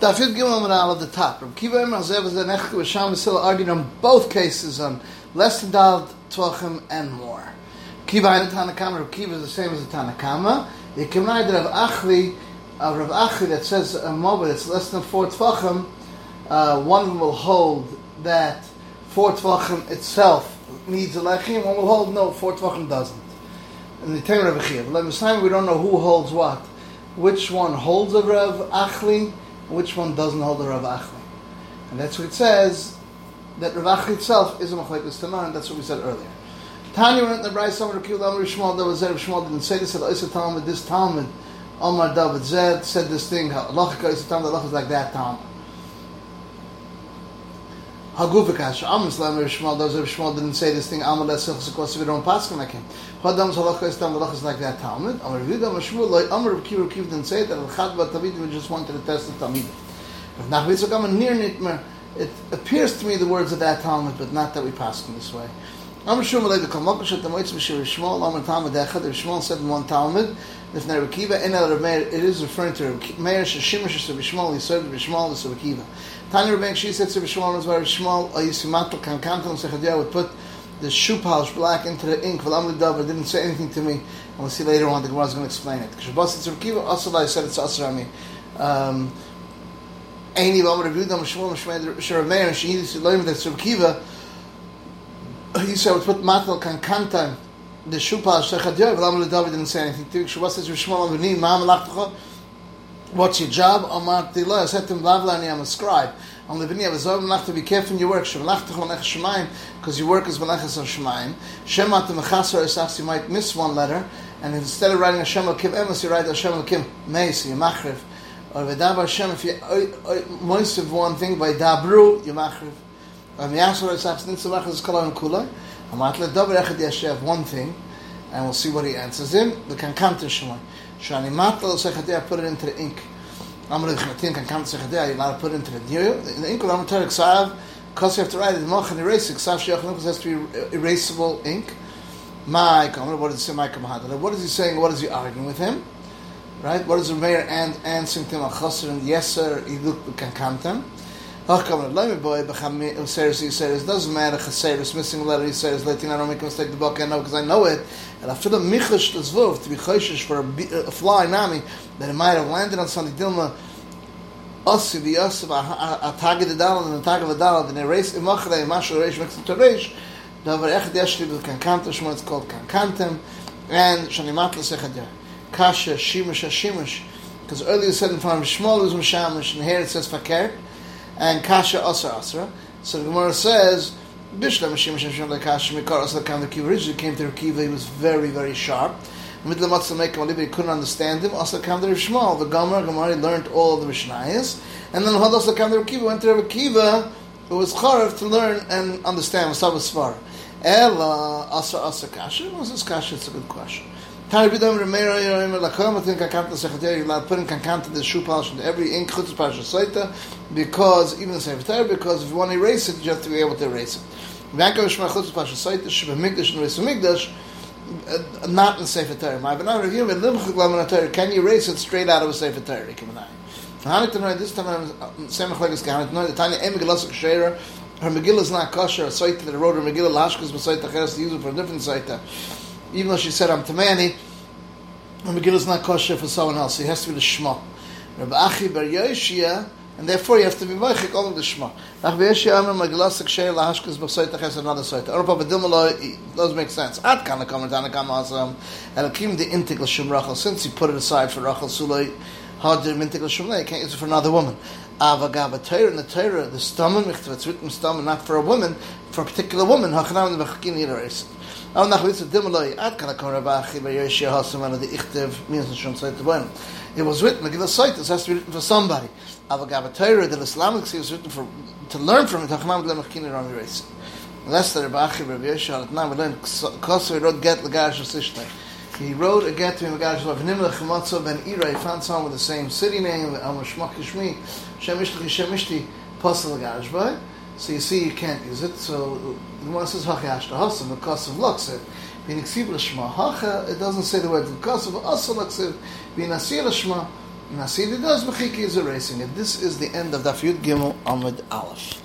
Dafid Gimel Manal at the top. Rabbi Kiva Emel Zev is an Echke with Sham Vasila argued on both cases on less than Dal Tvachim and more. Kiva and Tanakama, Rabbi Kiva is the same as the Tanakama. Can either have Achli, uh, Rav Achli that says a mobile it's less than four Tvachim, uh, one will hold that four Tvachim itself needs a Lechim, one will hold no, four Tvachim doesn't. And the Tamer Rabbi Kiva. We don't know who holds what. Which one holds a Rav Achli, which one doesn't hold the Rav. And that's what it says, that Rav itself is a Machlekes Tamar, and that's what we said earlier. Tanya went the Bryce Summer Kiel Amr Shmuel, there was Zed Shmuel didn't say this, said Isa Talmud, this Talmud, Omar David Zed said this thing, Lachika Isa Talmud, Lach is like that Talmud. Hagufikash, Amr Slam Shmuel, those of Shmuel didn't say this thing, Amr Lesach Sekos, we don't pass him like him. Hadam Zalach Isa Talmud, Lach is like that Talmud. Amr Vidah, Amr Shmuel, Amr Kiv Kiv didn't say that Al-Chad Bat we just wanted to test the Talmud. If Nachvitzok Amr near Nitmer, it appears to me the words of that Talmud, but not that we pass in this way. Amr Shmuel like the Kalmok Shat Tamoitz B'Shir Shmuel Amr Talmud Echad Rav Shmuel said in one Talmud if Ner Rekiva in El Meir it is referring to Meir Shishimish Rav Shmuel he said Shmuel is Rekiva Tanya Rebbein she said Rav Shmuel is Rav Shmuel Ayisimato Kan Kantam Sechadiyah would put the shoe polish black into the ink V'lam L'Davar didn't say anything to me. And we'll see later on the Gemara is going to explain it. Shabbos it's Rekiva also I said it's Asrami um Any Amr Rav Yudah Shmuel Shmuel Meir and she learned that Rav Kiva he said, "We put matal kan kantan the shupa shechadiyah." But Amar David didn't say anything. To Shabbos says, "Rishmal avini ma'am lachtocha." What's your job? Amar Tila. I said to him, "Lavlani, I'm a scribe." I'm living here. So I'm to be careful in your work. Because your work is menechas of shemaim. Shemat mechasar esachs. You might miss one letter, and instead of writing Hashem Kim Emes, you write Hashem Kim Meis. You machriv. Or v'davar Hashem. If you moist of one thing by dabru, you is is one thing, and we'll see what he answers him. The kankanter shemai. Shani matla sechadeh put it into the ink. I'm going to think kankanter sechadeh. You're allowed to put it into the In the ink, I'm going to ksav. Because you have to write it, moch and erase it. Ksav sheach because has to be er-, erasable ink. My what? My What is he saying? What is he arguing with him? Right? What is the mayor and answering to him? Chaser and yeser iduk kankantem. Doesn't matter, Chaseris, missing letter, he says, I don't make a mistake, the book I know, because I know it, and I feel a michash to to be choshish for a, a fly nami, that it might have landed on Sunday Dilma, Osi, the Osi, a tag of the dalad, and a tag of the dalad, and erase, imachrei, mashal reish, it to reish, davar echad yeshli, the kankantem, shmo, it's called kankantem, and shanimat l'sechad kasha, shimush, shimush, because earlier said in front of Shmuel, is Mishamish, and here it says fakir, and kasha asra asra. So the Gemara says, Bishlam Hashem Hashem Lekasha Mikar Asra Kam originally came to Kiva, he was very, very sharp. Middle of Matzah Mekim Olivi couldn't understand him. Also came to Shmuel, the Gomer, Gemara learned all of the Mishnayos. And then Hod also came to Kiva, went to Kiva, who was Charev to learn and understand Masab Svar. Ela Asra Asra Kasha. What's this Kasha? It's a good question. Tari bidam remeira yorim lakom atin kankanta sechateri you allowed putting kankanta the shoe polish into every ink chutzah parasha saita because even the sefer because if you want to erase it you have to be able to erase it. Vanka shma chutzah parasha saita sheba mikdash and reis mikdash uh, not in sefer Torah. My banana review in limchuk lamanatari can you erase it straight out of a sefer Torah? Tonight this time I'm same machlekes kahanik tonight the tanya em megillah shera her megillah is not kosher a saita that wrote her megillah lashkas but saita cheres to use it for a different saita even though she said I'm Tamani, the Megillah is not kosher for someone else. He has to be the Shema. Rabbi Achi Bar Yoshia, and therefore you have to be Moichik all of the Shema. Rabbi Yoshia Amr Megillah Sekshei Lahashkas B'Soita Ches another Soita. Orpa B'Dilma does make sense. Ad Kana Kamer Tana Kama Asam, Elakim the Intik L'Shem Rachel, since he put it aside for Rachel Sulay, Hadir Mintik L'Shem you can't use it for another woman. Avagava Torah, in the Torah, the stomach, it's written stomach, not for a woman, for a particular woman, Hachanam the Bechakim Yiraris. Oh, nach witz dem loy at kana kora ba khi ba yesh an the ichtev means shon seit the one. It was written like the site it has to be written for somebody. Ava gav Torah the islamic is written for to learn from it hachamam le machkin ram race last the ba khi ba yesh al tna learn koso wrote get lagash sishtai he wrote a get to him lagash of nimla khmatso ben ira he found someone with the same city name am shmak shmi shemishti shemishti pasal lagash ba so you see, you can't use it. So the Gemara says hachayash hasam because of luksiv. Being ksiv l'shma hacha, it doesn't say the word of asa luksiv. Being asir l'shma, Nasidi does, Mechiki is erasing it. This is the end of Daf Yud Gimel Amud Aleph.